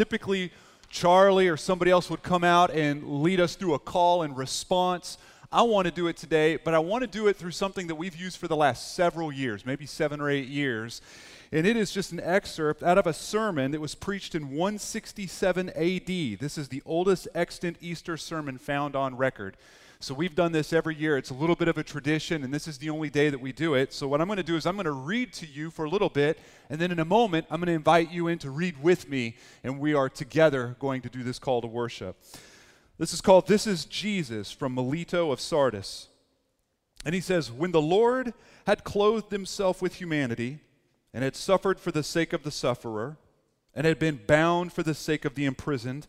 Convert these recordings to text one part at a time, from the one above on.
Typically, Charlie or somebody else would come out and lead us through a call and response. I want to do it today, but I want to do it through something that we've used for the last several years, maybe seven or eight years. And it is just an excerpt out of a sermon that was preached in 167 AD. This is the oldest extant Easter sermon found on record. So we've done this every year. It's a little bit of a tradition, and this is the only day that we do it. So what I'm going to do is I'm going to read to you for a little bit, and then in a moment, I'm going to invite you in to read with me, and we are together going to do this call to worship. This is called This is Jesus from Melito of Sardis. And he says, When the Lord had clothed himself with humanity and had suffered for the sake of the sufferer, and had been bound for the sake of the imprisoned,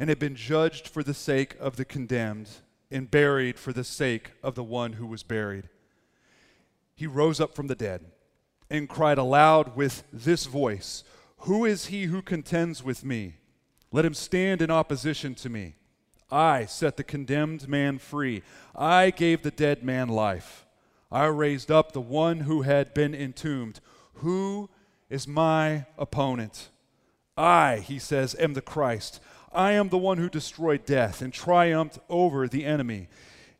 and had been judged for the sake of the condemned, and buried for the sake of the one who was buried, he rose up from the dead and cried aloud with this voice Who is he who contends with me? Let him stand in opposition to me. I set the condemned man free. I gave the dead man life. I raised up the one who had been entombed. Who is my opponent? I, he says, am the Christ. I am the one who destroyed death and triumphed over the enemy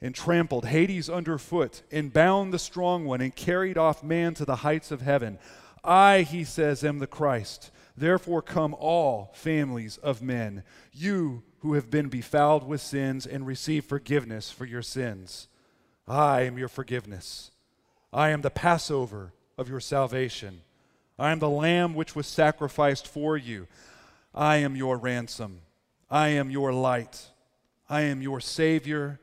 and trampled Hades underfoot and bound the strong one and carried off man to the heights of heaven. I, he says, am the Christ. Therefore come all families of men. You who have been befouled with sins and receive forgiveness for your sins. I am your forgiveness. I am the Passover of your salvation. I am the Lamb which was sacrificed for you. I am your ransom. I am your light. I am your Savior.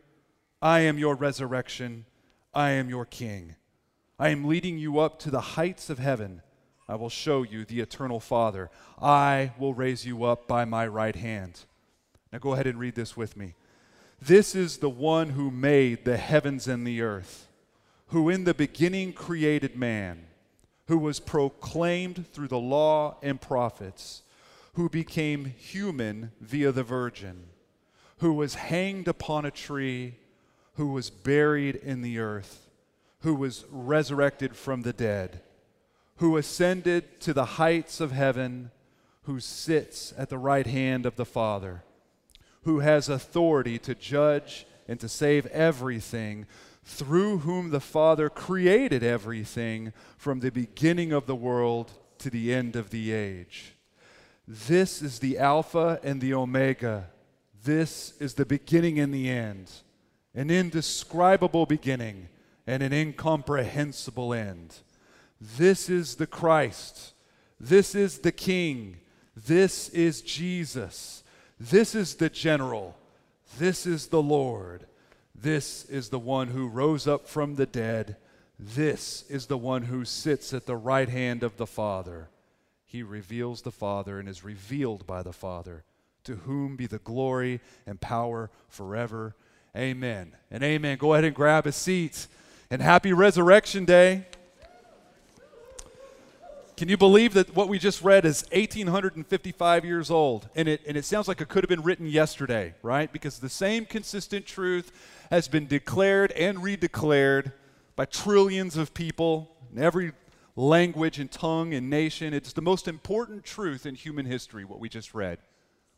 I am your resurrection. I am your King. I am leading you up to the heights of heaven. I will show you the eternal Father. I will raise you up by my right hand. Now go ahead and read this with me. This is the one who made the heavens and the earth, who in the beginning created man, who was proclaimed through the law and prophets, who became human via the Virgin, who was hanged upon a tree, who was buried in the earth, who was resurrected from the dead, who ascended to the heights of heaven, who sits at the right hand of the Father who has authority to judge and to save everything, through whom the Father created everything from the beginning of the world to the end of the age. This is the Alpha and the Omega. This is the beginning and the end, an indescribable beginning and an incomprehensible end. This is the Christ. This is the King. This is Jesus. This is the general. This is the Lord. This is the one who rose up from the dead. This is the one who sits at the right hand of the Father. He reveals the Father and is revealed by the Father, to whom be the glory and power forever. Amen. And amen. Go ahead and grab a seat. And happy Resurrection Day. Can you believe that what we just read is 1855 years old? And it, and it sounds like it could have been written yesterday, right? Because the same consistent truth has been declared and redeclared by trillions of people in every language and tongue and nation. It's the most important truth in human history, what we just read.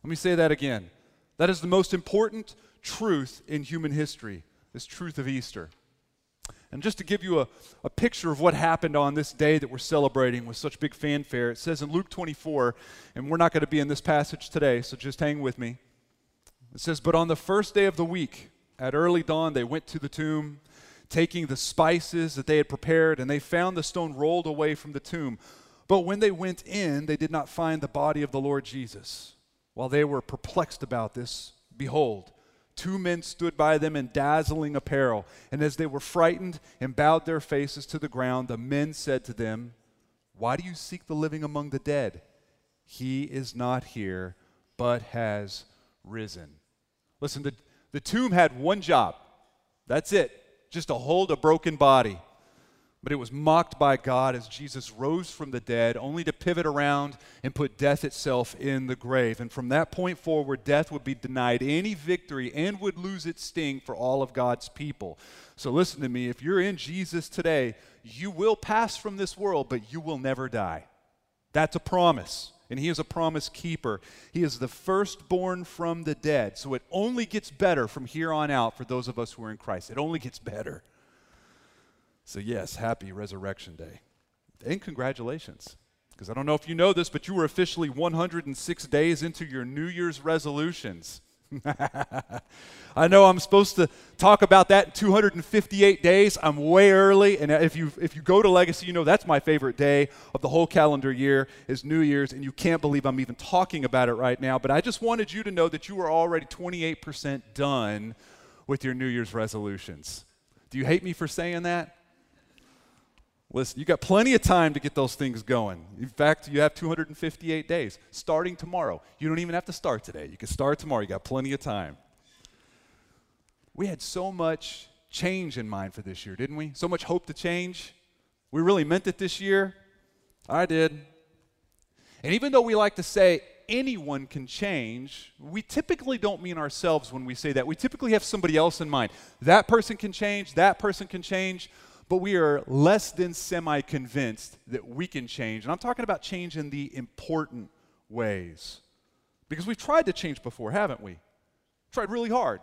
Let me say that again. That is the most important truth in human history, this truth of Easter. And just to give you a, a picture of what happened on this day that we're celebrating with such big fanfare, it says in Luke 24, and we're not going to be in this passage today, so just hang with me. It says, But on the first day of the week, at early dawn, they went to the tomb, taking the spices that they had prepared, and they found the stone rolled away from the tomb. But when they went in, they did not find the body of the Lord Jesus. While they were perplexed about this, behold, two men stood by them in dazzling apparel. And as they were frightened and bowed their faces to the ground, the men said to them, Why do you seek the living among the dead? He is not here, but has risen. Listen, the, the tomb had one job. That's it, just to hold a broken body. But it was mocked by God as Jesus rose from the dead, only to pivot around and put death itself in the grave. And from that point forward, death would be denied any victory and would lose its sting for all of God's people. So listen to me if you're in Jesus today, you will pass from this world, but you will never die. That's a promise. And He is a promise keeper. He is the firstborn from the dead. So it only gets better from here on out for those of us who are in Christ. It only gets better. So, yes, happy Resurrection Day. And congratulations. Because I don't know if you know this, but you were officially 106 days into your New Year's resolutions. I know I'm supposed to talk about that in 258 days. I'm way early, and if you if you go to Legacy, you know that's my favorite day of the whole calendar year is New Year's, and you can't believe I'm even talking about it right now. But I just wanted you to know that you are already 28% done with your New Year's resolutions. Do you hate me for saying that? Listen, you got plenty of time to get those things going. In fact, you have 258 days starting tomorrow. You don't even have to start today. You can start tomorrow. You got plenty of time. We had so much change in mind for this year, didn't we? So much hope to change. We really meant it this year. I did. And even though we like to say anyone can change, we typically don't mean ourselves when we say that. We typically have somebody else in mind. That person can change, that person can change but we are less than semi convinced that we can change. And I'm talking about change in the important ways. Because we've tried to change before, haven't we? Tried really hard.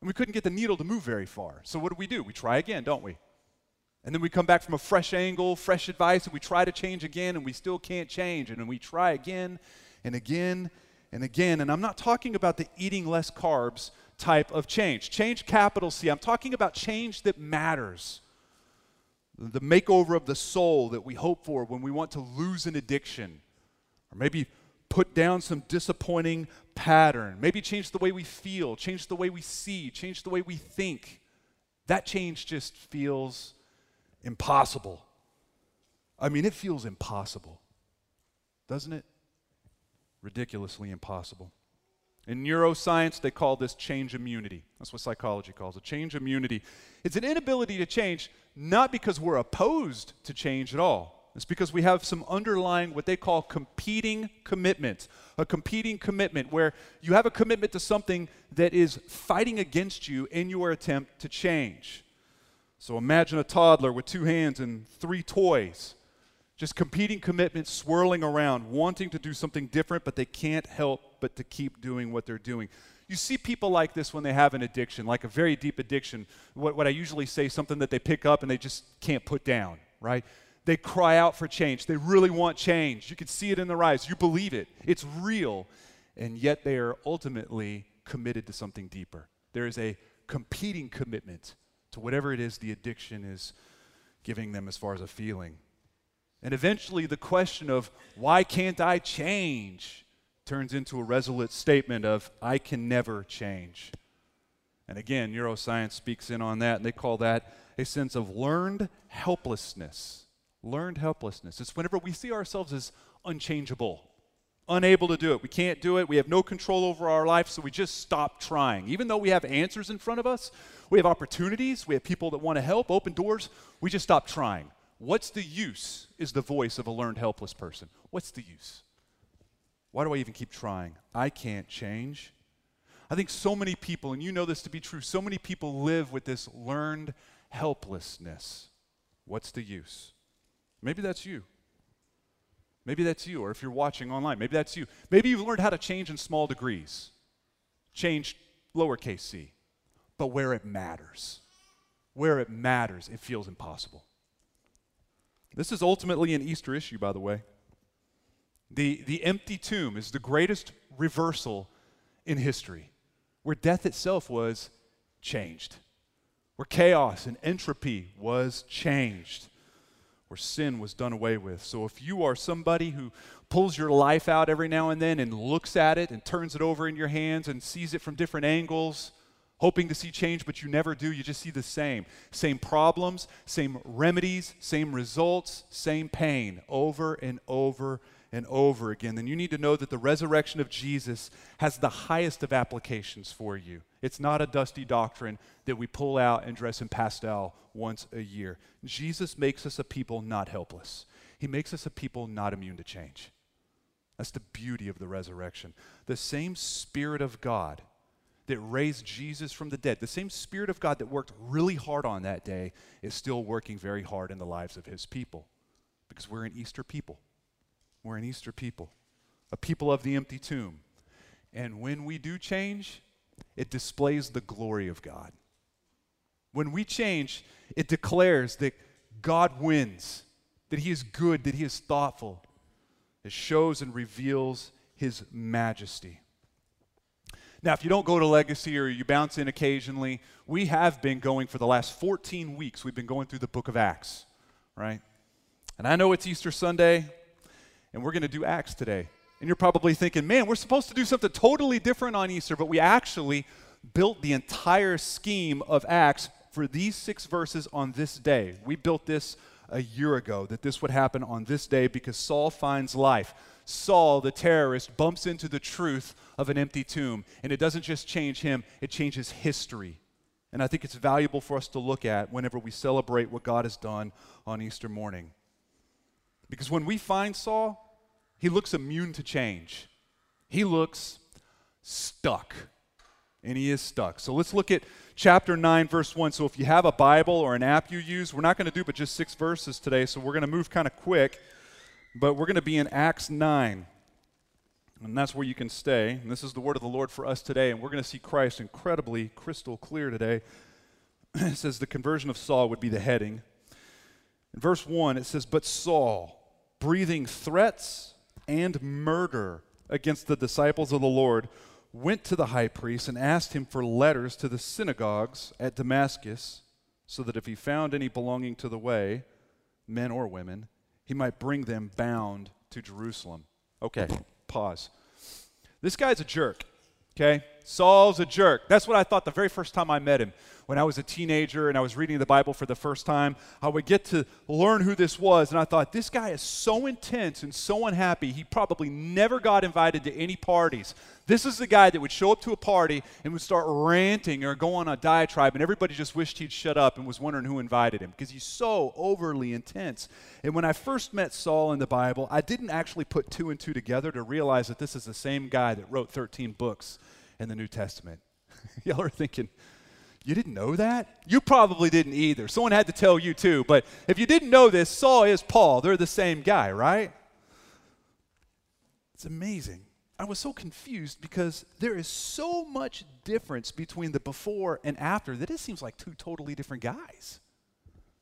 And we couldn't get the needle to move very far. So what do we do? We try again, don't we? And then we come back from a fresh angle, fresh advice, and we try to change again, and we still can't change. And then we try again and again and again. And I'm not talking about the eating less carbs type of change. Change, capital C. I'm talking about change that matters the makeover of the soul that we hope for when we want to lose an addiction, or maybe put down some disappointing pattern, maybe change the way we feel, change the way we see, change the way we think. That change just feels impossible. I mean, it feels impossible, doesn't it? Ridiculously impossible. In neuroscience, they call this change immunity. That's what psychology calls it change immunity. It's an inability to change, not because we're opposed to change at all. It's because we have some underlying, what they call competing commitment. A competing commitment where you have a commitment to something that is fighting against you in your attempt to change. So imagine a toddler with two hands and three toys, just competing commitments swirling around, wanting to do something different, but they can't help but to keep doing what they're doing. You see people like this when they have an addiction, like a very deep addiction. What, what I usually say, something that they pick up and they just can't put down, right? They cry out for change. They really want change. You can see it in their eyes. You believe it. It's real. And yet they are ultimately committed to something deeper. There is a competing commitment to whatever it is the addiction is giving them as far as a feeling. And eventually, the question of why can't I change turns into a resolute statement of, I can never change. And again, neuroscience speaks in on that, and they call that a sense of learned helplessness. Learned helplessness. It's whenever we see ourselves as unchangeable, unable to do it. We can't do it. We have no control over our life, so we just stop trying. Even though we have answers in front of us, we have opportunities, we have people that want to help, open doors, we just stop trying. What's the use? Is the voice of a learned helpless person. What's the use? Why do I even keep trying? I can't change. I think so many people, and you know this to be true, so many people live with this learned helplessness. What's the use? Maybe that's you. Maybe that's you, or if you're watching online, maybe that's you. Maybe you've learned how to change in small degrees, change lowercase c, but where it matters, where it matters, it feels impossible. This is ultimately an Easter issue, by the way. The, the empty tomb is the greatest reversal in history, where death itself was changed, where chaos and entropy was changed, where sin was done away with. So if you are somebody who pulls your life out every now and then and looks at it and turns it over in your hands and sees it from different angles, hoping to see change, but you never do. You just see the same. Same problems, same remedies, same results, same pain over and over and over again, then you need to know that the resurrection of Jesus has the highest of applications for you. It's not a dusty doctrine that we pull out and dress in pastel once a year. Jesus makes us a people not helpless, He makes us a people not immune to change. That's the beauty of the resurrection. The same Spirit of God that raised Jesus from the dead, the same Spirit of God that worked really hard on that day, is still working very hard in the lives of His people because we're an Easter people. We're an Easter people. a people of the empty tomb. And when we do change, it displays the glory of God. When we change, it declares that God wins, that He is good, that He is thoughtful. It shows and reveals His majesty. Now, if you don't go to Legacy or you bounce in occasionally, we have been going for the last 14 weeks, we've been going through the book of Acts, right? And I know it's Easter Sunday, and we're going to do Acts today. And you're probably thinking, man, we're supposed to do something totally different on Easter, but we actually built the entire scheme of Acts for these six verses on this day. We built this a year ago that this would happen on this day because Saul finds life. Saul, the terrorist, bumps into the truth of an empty tomb. And it doesn't just change him, it changes history. And I think it's valuable for us to look at whenever we celebrate what God has done on Easter morning. Because when we find Saul, he looks immune to change. He looks stuck. And he is stuck. So let's look at chapter 9, verse 1. So if you have a Bible or an app you use, we're not going to do but just six verses today. So we're going to move kind of quick. But we're going to be in Acts 9. And that's where you can stay. And this is the word of the Lord for us today. And we're going to see Christ incredibly crystal clear today. it says the conversion of Saul would be the heading. In verse 1, it says, But Saul, breathing threats and murder against the disciples of the Lord, went to the high priest and asked him for letters to the synagogues at Damascus, so that if he found any belonging to the way, men or women, he might bring them bound to Jerusalem. Okay, pause. This guy's a jerk, okay? Saul's a jerk. That's what I thought the very first time I met him. When I was a teenager and I was reading the Bible for the first time, I would get to learn who this was, and I thought, this guy is so intense and so unhappy, he probably never got invited to any parties. This is the guy that would show up to a party and would start ranting or go on a diatribe, and everybody just wished he'd shut up and was wondering who invited him because he's so overly intense. And when I first met Saul in the Bible, I didn't actually put two and two together to realize that this is the same guy that wrote 13 books in the New Testament. Y'all are thinking, you didn't know that? You probably didn't either. Someone had to tell you too. But if you didn't know this, Saul is Paul. They're the same guy, right? It's amazing. I was so confused because there is so much difference between the before and after that it seems like two totally different guys.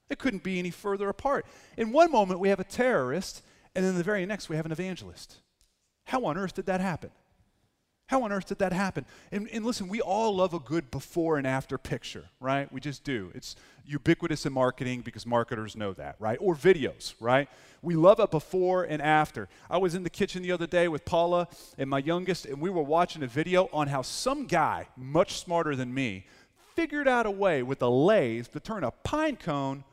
It couldn't be any further apart. In one moment, we have a terrorist, and then the very next, we have an evangelist. How on earth did that happen? How on earth did that happen? And, and, listen, we all love a good before and after picture, right? We just do. It's ubiquitous in marketing because marketers know that, right? Or videos, right? We love a before and after. I was in the kitchen the other day with Paula and my youngest, and we were watching a video on how some guy, much smarter than me, figured out a way with a lathe to turn a pine cone,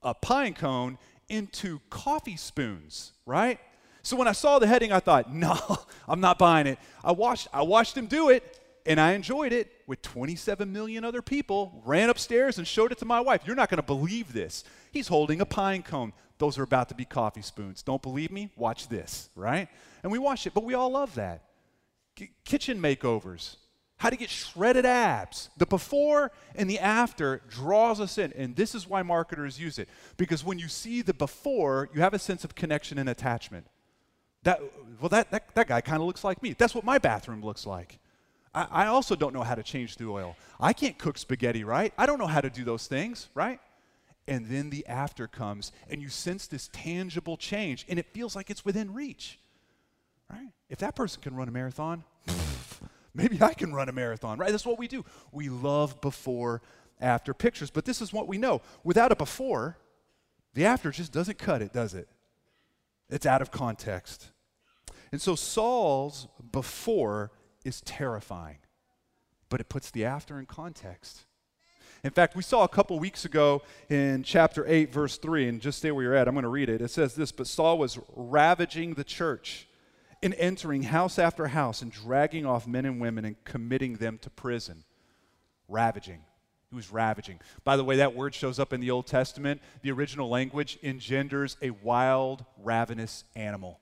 a pine cone, into coffee spoons, right? So when I saw the heading, I thought, no, I'm not buying it. I watched, I watched him do it, and I enjoyed it with 27 million other people. Ran upstairs and showed it to my wife. You're not going to believe this. He's holding a pine cone. Those are about to be coffee spoons. Don't believe me? Watch this, right? And we watched it, but we all love that. K- kitchen makeovers, how to get shredded abs. The before and the after draws us in. And this is why marketers use it. Because when you see the before, you have a sense of connection and attachment. That, well, that, that, that guy kind of looks like me. That's what my bathroom looks like. I, I also don't know how to change the oil. I can't cook spaghetti, right? I don't know how to do those things, right? And then the after comes, and you sense this tangible change, and it feels like it's within reach, right? If that person can run a marathon, maybe I can run a marathon, right? That's what we do. We love before after pictures, but this is what we know. Without a before, the after just doesn't cut it, does it? It's out of context. And so Saul's before is terrifying, but it puts the after in context. In fact, we saw a couple weeks ago in chapter 8, verse 3, and just stay where you're at. I'm going to read it. It says this But Saul was ravaging the church and entering house after house and dragging off men and women and committing them to prison. Ravaging. He was ravaging. By the way, that word shows up in the Old Testament. The original language engenders a wild, ravenous animal.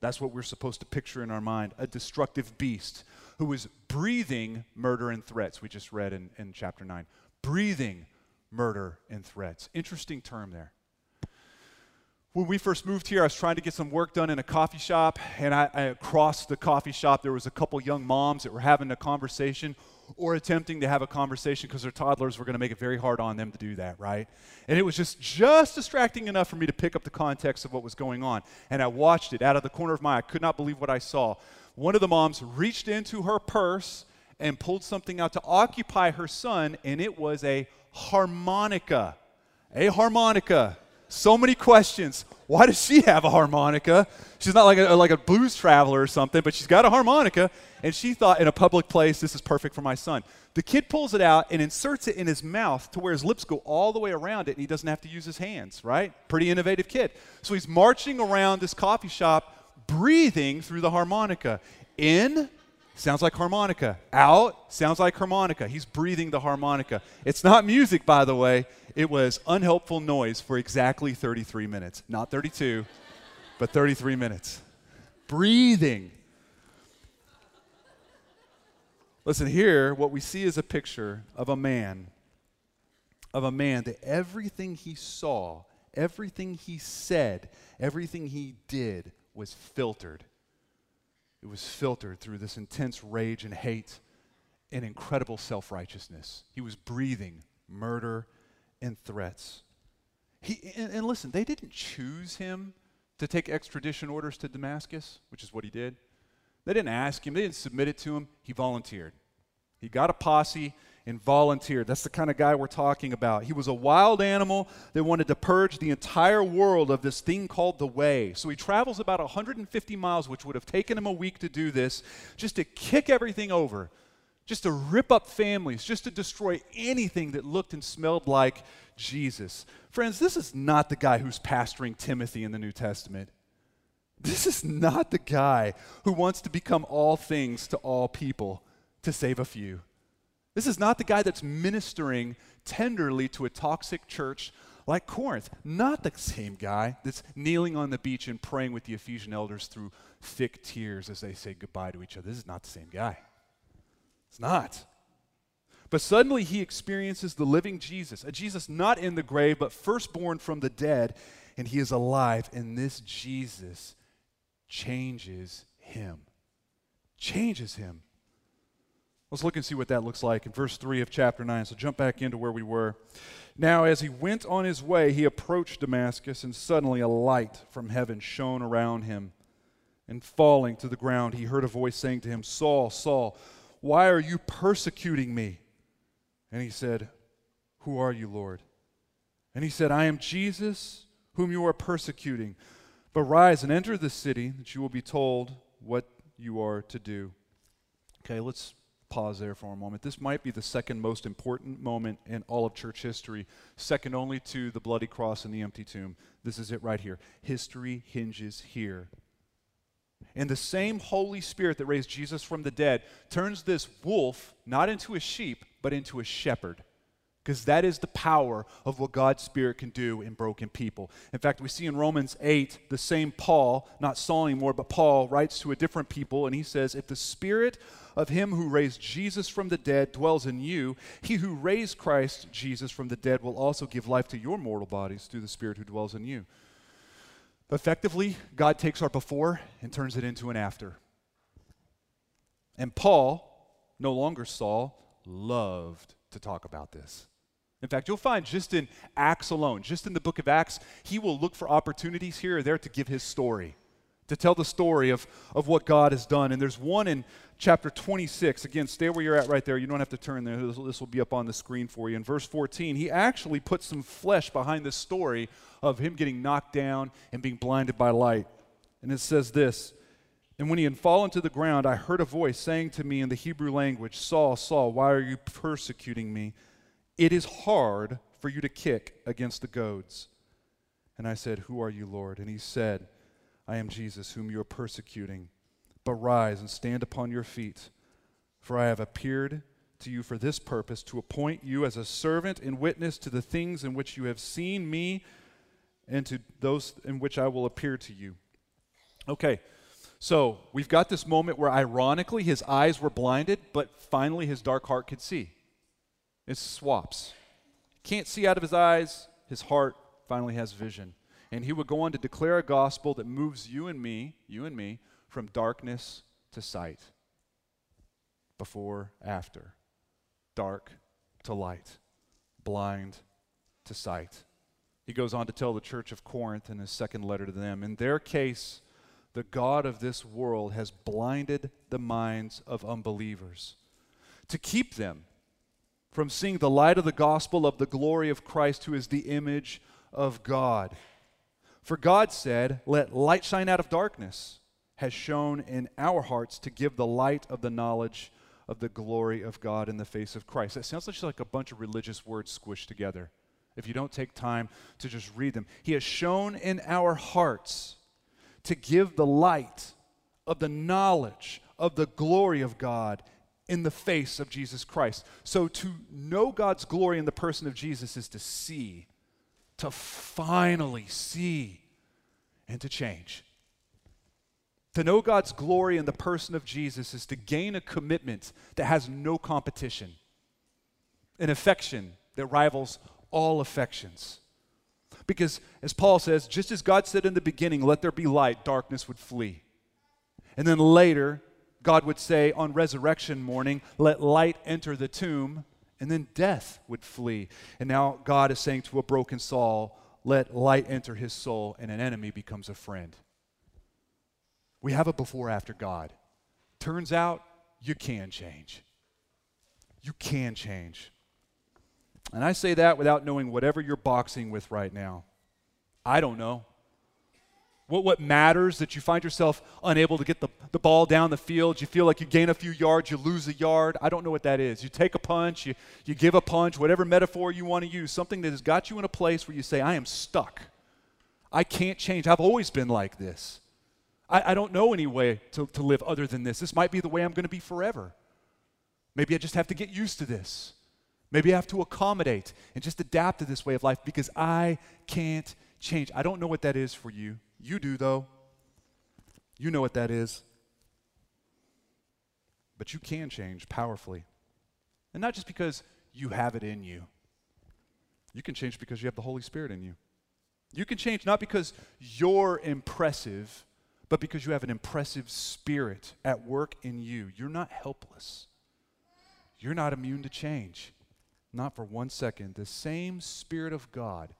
That's what we're supposed to picture in our mind a destructive beast who is breathing murder and threats. We just read in, in chapter 9. Breathing murder and threats. Interesting term there. when we first moved here, I was trying to get some work done in a coffee shop, and I, I across the coffee shop there was a couple young moms that were having a conversation or attempting to have a conversation because their toddlers were going to make it very hard on them to do that, right? And it was just just distracting enough for me to pick up the context of what was going on. And I watched it out of the corner of my eye. I could not believe what I saw. One of the moms reached into her purse and pulled something out to occupy her son, and it was a harmonica. A harmonica. So many questions. Why does she have a harmonica? She's not like a, like a blues traveler or something, but she's got a harmonica. And she thought, in a public place, this is perfect for my son. The kid pulls it out and inserts it in his mouth to where his lips go all the way around it and he doesn't have to use his hands, right? Pretty innovative kid. So he's marching around this coffee shop, breathing through the harmonica. In, sounds like harmonica. Out, sounds like harmonica. He's breathing the harmonica. It's not music, by the way. It was unhelpful noise for exactly 33 minutes. Not 32, but 33 minutes. Breathing. Listen, here, what we see is a picture of a man, of a man that everything he saw, everything he said, everything he did was filtered. It was filtered through this intense rage and hate and incredible self righteousness. He was breathing murder and threats. He, and, and listen, they didn't choose him to take extradition orders to Damascus, which is what he did. They didn't ask him, they didn't submit it to him. He volunteered. He got a posse and volunteered. That's the kind of guy we're talking about. He was a wild animal that wanted to purge the entire world of this thing called the way. So he travels about 150 miles, which would have taken him a week to do this, just to kick everything over, just to rip up families, just to destroy anything that looked and smelled like Jesus. Friends, this is not the guy who's pastoring Timothy in the New Testament. This is not the guy who wants to become all things to all people to save a few. This is not the guy that's ministering tenderly to a toxic church like Corinth. Not the same guy that's kneeling on the beach and praying with the Ephesian elders through thick tears as they say goodbye to each other. This is not the same guy. It's not. But suddenly he experiences the living Jesus, a Jesus not in the grave, but firstborn from the dead, and he is alive. And this Jesus changes him. Changes him. Let's look and see what that looks like in verse 3 of chapter 9. So jump back into where we were. Now, as he went on his way, he approached Damascus, and suddenly a light from heaven shone around him. And falling to the ground, he heard a voice saying to him, Saul, Saul, why are you persecuting me? And he said, Who are you, Lord? And he said, I am Jesus, whom you are persecuting. But rise and enter the city, that you will be told what you are to do. Okay, let's pause there for a moment. This might be the second most important moment in all of church history, second only to the bloody cross and the empty tomb. This is it right here. History hinges here. And the same Holy Spirit that raised Jesus from the dead turns this wolf not into a sheep, but into a shepherd because that is the power of what God's Spirit can do in broken people. In fact, we see in Romans 8 the same Paul, not Saul anymore, but Paul writes to a different people, and he says, If the Spirit of him who raised Jesus from the dead dwells in you, he who raised Christ Jesus from the dead will also give life to your mortal bodies through the Spirit who dwells in you. Effectively, God takes our before and turns it into an after. And Paul, no longer Saul, loved to talk about this. In fact, you'll find just in Acts alone, just in the book of Acts, he will look for opportunities here or there to give his story, to tell the story of, of what God has done. And there's one in chapter 26. Again, stay where you're at right there. You don't have to turn there. This, this will be up on the screen for you. In verse 14, he actually puts some flesh behind the story of him getting knocked down and being blinded by light. And it says this And when he had fallen to the ground, I heard a voice saying to me in the Hebrew language, Saul, Saul, why are you persecuting me? It is hard for you to kick against the goads. And I said, Who are you, Lord? And he said, I am Jesus, whom you are persecuting. But rise and stand upon your feet, for I have appeared to you for this purpose, to appoint you as a servant and witness to the things in which you have seen me and to those in which I will appear to you. Okay, so we've got this moment where ironically his eyes were blinded, but finally his dark heart could see. It swaps. Can't see out of his eyes, his heart finally has vision. And he would go on to declare a gospel that moves you and me, you and me, from darkness to sight. Before, after. Dark to light. Blind to sight. He goes on to tell the church of Corinth in his second letter to them in their case, the God of this world has blinded the minds of unbelievers to keep them from seeing the light of the gospel of the glory of Christ, who is the image of God. For God said, Let light shine out of darkness, has shone in our hearts to give the light of the knowledge of the glory of God in the face of Christ. That sounds just like a bunch of religious words squished together if you don't take time to just read them. He has shone in our hearts to give the light of the knowledge of the glory of God in the face of Jesus Christ. So to know God's glory in the person of Jesus is to see, to finally see, and to change. To know God's glory in the person of Jesus is to gain a commitment that has no competition, an affection that rivals all affections. Because, as Paul says, just as God said in the beginning, let there be light, darkness would flee. And then later, God would say on resurrection morning, let light enter the tomb, and then death would flee. And now God is saying to a broken Saul, let light enter his soul, and an enemy becomes a friend. We have a before after God. Turns out you can change. You can change. And I say that without knowing whatever you're boxing with right now. I don't know. What, what matters that you find yourself unable to get the, the ball down the field? You feel like you gain a few yards, you lose a yard. I don't know what that is. You take a punch, you, you give a punch, whatever metaphor you want to use, something that has got you in a place where you say, I am stuck. I can't change. I've always been like this. I, I don't know any way to, to live other than this. This might be the way I'm going to be forever. Maybe I just have to get used to this. Maybe I have to accommodate and just adapt to this way of life because I can't change. I don't know what that is for you. You do, though. You know what that is. But you can change powerfully. And not just because you have it in you, you can change because you have the Holy Spirit in you. You can change not because you're impressive, but because you have an impressive spirit at work in you. You're not helpless. You're not immune to change. Not for one second. The same Spirit of God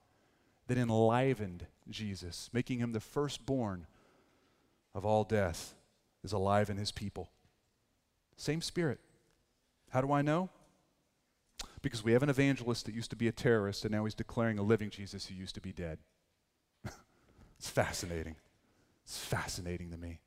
that enlivened Jesus, making him the firstborn of all death, is alive in his people. Same spirit. How do I know? Because we have an evangelist that used to be a terrorist and now he's declaring a living Jesus who used to be dead. it's fascinating. It's fascinating to me.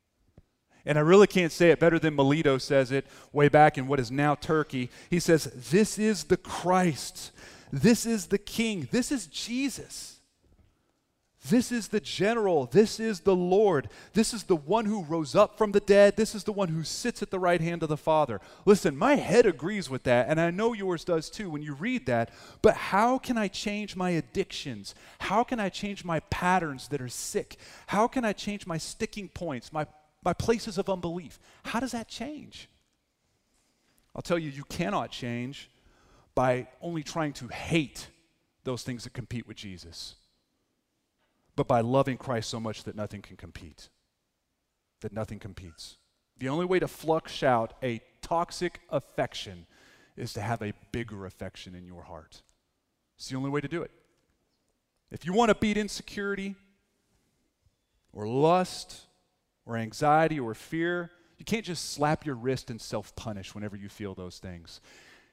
And I really can't say it better than Melito says it way back in what is now Turkey. He says, This is the Christ. This is the King. This is Jesus. This is the general. This is the Lord. This is the one who rose up from the dead. This is the one who sits at the right hand of the Father. Listen, my head agrees with that, and I know yours does too when you read that. But how can I change my addictions? How can I change my patterns that are sick? How can I change my sticking points, my, my places of unbelief? How does that change? I'll tell you, you cannot change by only trying to hate those things that compete with Jesus but by loving Christ so much that nothing can compete. That nothing competes. The only way to flush out a toxic affection is to have a bigger affection in your heart. It's the only way to do it. If you want to beat insecurity or lust or anxiety or fear, you can't just slap your wrist and self punish whenever you feel those things.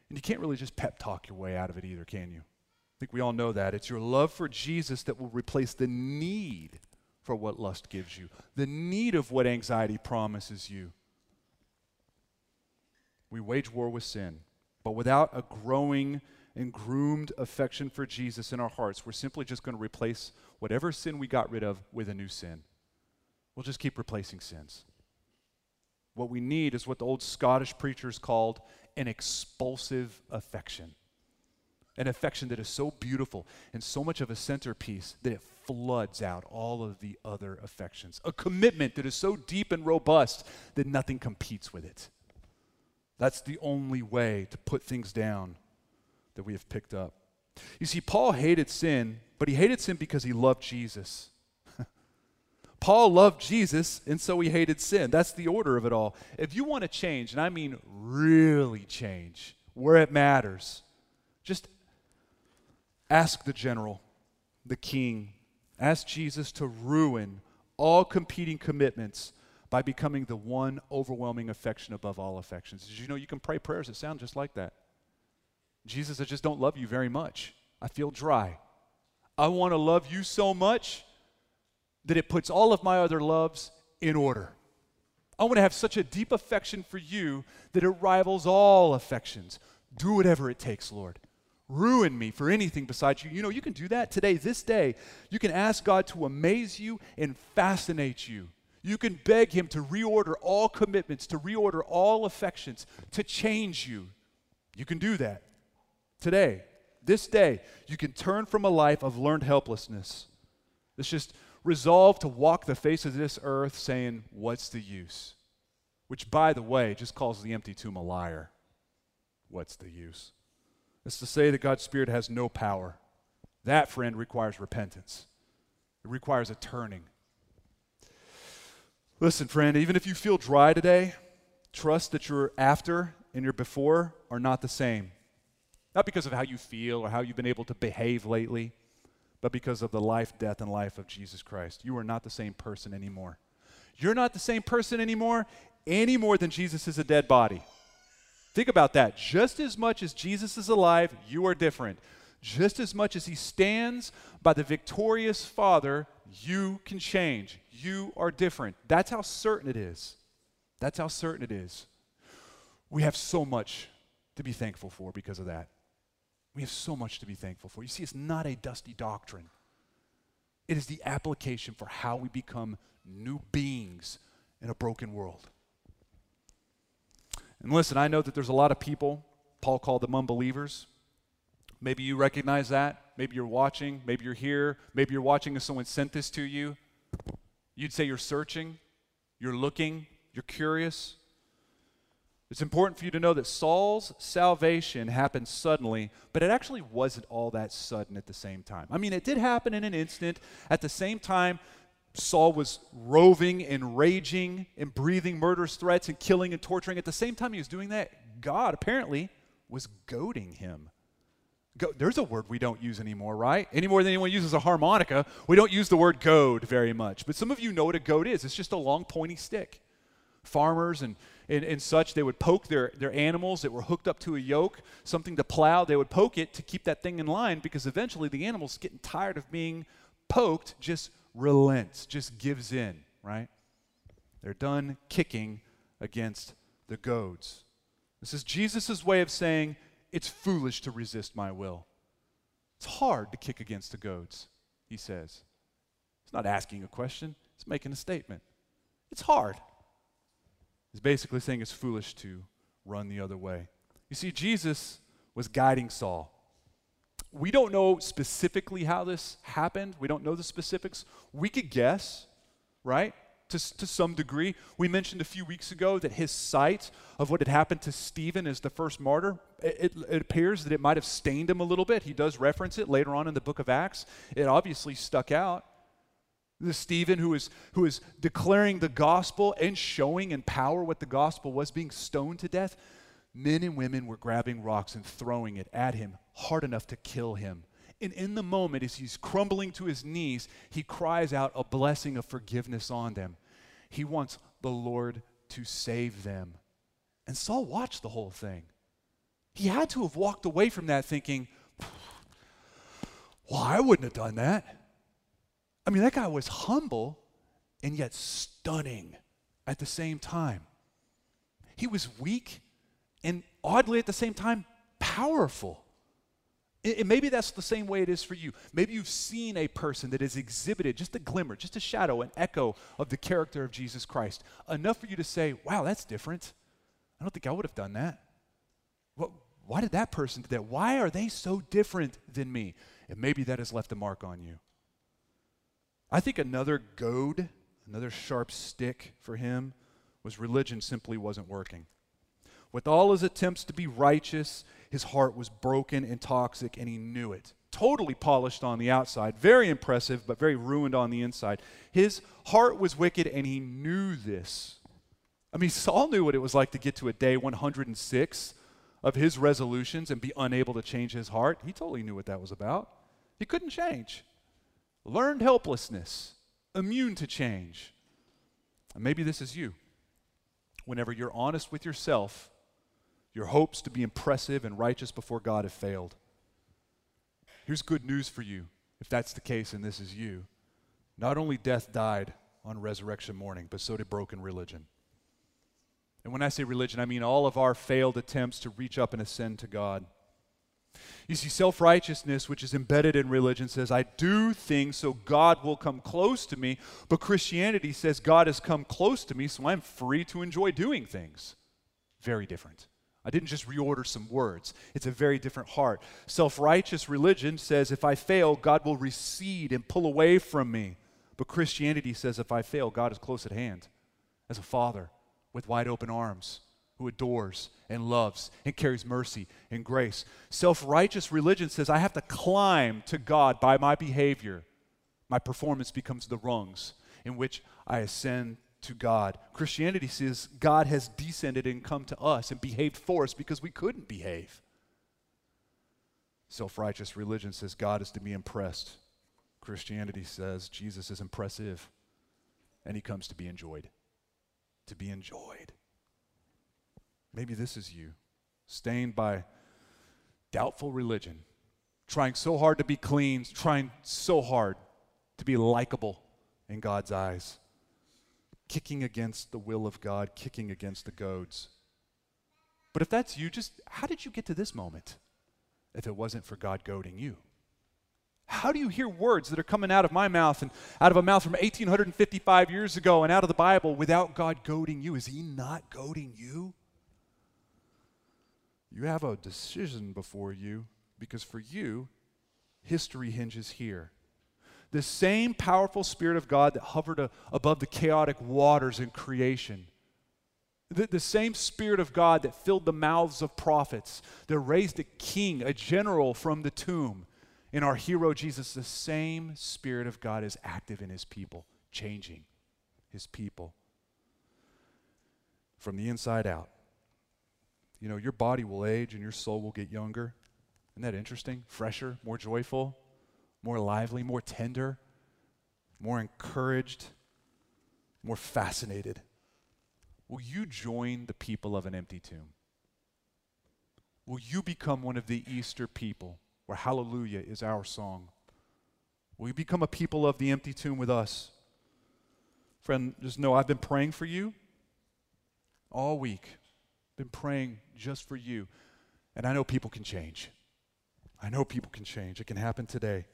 And you can't really just pep talk your way out of it either, can you? Think we all know that. It's your love for Jesus that will replace the need for what lust gives you, the need of what anxiety promises you. We wage war with sin, but without a growing and groomed affection for Jesus in our hearts, we're simply just going to replace whatever sin we got rid of with a new sin. We'll just keep replacing sins. What we need is what the old Scottish preachers called an expulsive affection an affection that is so beautiful and so much of a centerpiece that it floods out all of the other affections. A commitment that is so deep and robust that nothing competes with it. That's the only way to put things down that we have picked up. You see, Paul hated sin, but he hated sin because he loved Jesus. Paul loved Jesus, and so he hated sin. That's the order of it all. If you want to change, and I mean really change, where it matters, just ask the general, the king, ask Jesus to ruin all competing commitments by becoming the one overwhelming affection above all affections. Did you know you can pray prayers that sound just like that? Jesus, I just don't love you very much. I feel dry. I want to love you so much that it puts all of my other loves in order. I want to have such a deep affection for you that it rivals all affections. Do whatever it takes, Lord. Ruin me for anything besides you. You know, you can do that today, this day. You can ask God to amaze you and fascinate you. You can beg Him to reorder all commitments, to reorder all affections, to change you. You can do that today, this day. You can turn from a life of learned helplessness. It's just resolve to walk the face of this earth saying, What's the use? Which, by the way, just calls the empty tomb a liar. What's the use? It's to say that God's Spirit has no power. That, friend, requires repentance, it requires a turning. Listen, friend, even if you feel dry today, trust that your after and your before are not the same. Not because of how you feel or how you've been able to behave lately but because of the life, death, and life of Jesus Christ. You are not the same person anymore. You're not the same person anymore, any more than Jesus is a dead body. Think about that. Just as much as Jesus is alive, you are different. Just as much as he stands by the victorious Father, you can change. You are different. That's how certain it is. That's how certain it is. We have so much to be thankful for because of that. We have so much to be thankful for. You see, it's not a dusty doctrine, it is the application for how we become new beings in a broken world. And listen, I know that there's a lot of people, Paul called them unbelievers. Maybe you recognize that. Maybe you're watching. Maybe you're here. Maybe you're watching and someone sent this to you. You'd say you're searching, you're looking, you're curious. It's important for you to know that Saul's salvation happened suddenly, but it actually wasn't all that sudden at the same time. I mean, it did happen in an instant. At the same time, Saul was roving and raging and breathing murderous threats and killing and torturing. At the same time he was doing that, God apparently was goading him. Go, there's a word we don't use anymore, right? Any more than anyone uses a harmonica, we don't use the word goad very much. But some of you know what a goad is. It's just a long, pointy stick. Farmers and and, and such, they would poke their, their animals that were hooked up to a yoke, something to plow. They would poke it to keep that thing in line because eventually the animal's getting tired of being poked, just relents, just gives in, right? They're done kicking against the goads. This is Jesus' way of saying it's foolish to resist my will. It's hard to kick against the goads, he says. He's not asking a question, he's making a statement. It's hard is basically saying it's foolish to run the other way. You see, Jesus was guiding Saul. We don't know specifically how this happened. We don't know the specifics. We could guess, right? To, to some degree. We mentioned a few weeks ago that his sight of what had happened to Stephen as the first martyr, it, it, appears that it might have stained him a little bit. He does reference it later on in the book of Acts. It obviously stuck out. The Stephen who is, who is declaring the gospel and showing in power what the gospel was, being stoned to death. Men and women were grabbing rocks and throwing it at him hard enough to kill him. And in the moment, as he's crumbling to his knees, he cries out a blessing of forgiveness on them. He wants the Lord to save them. And Saul watched the whole thing. He had to have walked away from that thinking, well, I wouldn't have done that. I mean, that guy was humble and yet stunning at the same time. He was weak and oddly at the same time powerful. And maybe that's the same way it is for you. Maybe you've seen a person that has exhibited just a glimmer, just a shadow, an echo of the character of Jesus Christ. Enough for you to say, wow, that's different. I don't think I would have done that. What, why did that person do that? Why are they so different than me? And maybe that has left a mark on you. I think another goad, another sharp stick for him was religion simply wasn't working. With all his attempts to be righteous, his heart was broken and toxic, and he knew it. totally polished on the outside, very impressive, but very ruined on the inside. His heart was wicked, and he knew this. I mean, Saul knew what it was like to get to a day 106 of his resolutions and be unable to change his heart. He totally knew what that was about. He couldn't change. Learned helplessness, immune to change. And maybe this is you. Whenever you're honest with yourself, your hopes to be impressive and righteous before God have failed. Here's good news for you, if that's the case and this is you. Not only death died on resurrection morning, but so did broken religion. And when I say religion, I mean all of our failed attempts to reach up and ascend to God. You see, self righteousness, which is embedded in religion, says, I do things so God will come close to me. But Christianity says, God has come close to me, so I'm free to enjoy doing things. Very different. I didn't just reorder some words. It's a very different heart. Self righteous religion says, if I fail, God will recede and pull away from me. But Christianity says, if I fail, God is close at hand as a father with wide open arms who adores and loves and carries mercy and grace. Self righteous religion says, I have to climb to God by my behavior. My performance becomes the rungs in which I ascend to God. Christianity says God has descended and come to us and behaved for us because we couldn't behave. Self righteous religion says God is to be impressed. Christianity says Jesus is impressive and he comes to be enjoyed. To be enjoyed. Maybe this is you, stained by doubtful religion, trying so hard to be clean, trying so hard to be likable in God's eyes, kicking against the will of God, kicking against the goads. But if that's you, just how did you get to this moment if it wasn't for God goading you? How do you hear words that are coming out of my mouth and out of a mouth from 1855 years ago and out of the Bible without God goading you? Is He not goading you? You have a decision before you because for you, history hinges here. The same powerful Spirit of God that hovered a, above the chaotic waters in creation, the, the same Spirit of God that filled the mouths of prophets, that raised a king, a general from the tomb, in our hero Jesus, the same Spirit of God is active in his people, changing his people from the inside out you know, your body will age and your soul will get younger. Isn't that interesting? Fresher, more joyful, more lively, more tender, more encouraged, more fascinated. Will you join the people of an empty tomb? Will you become one of the Easter people where hallelujah is our song? Will you become a people of the empty tomb with us? Friend, just know I've been praying for you all week been praying just for you. And I know people can change. I know people can change. It can happen today.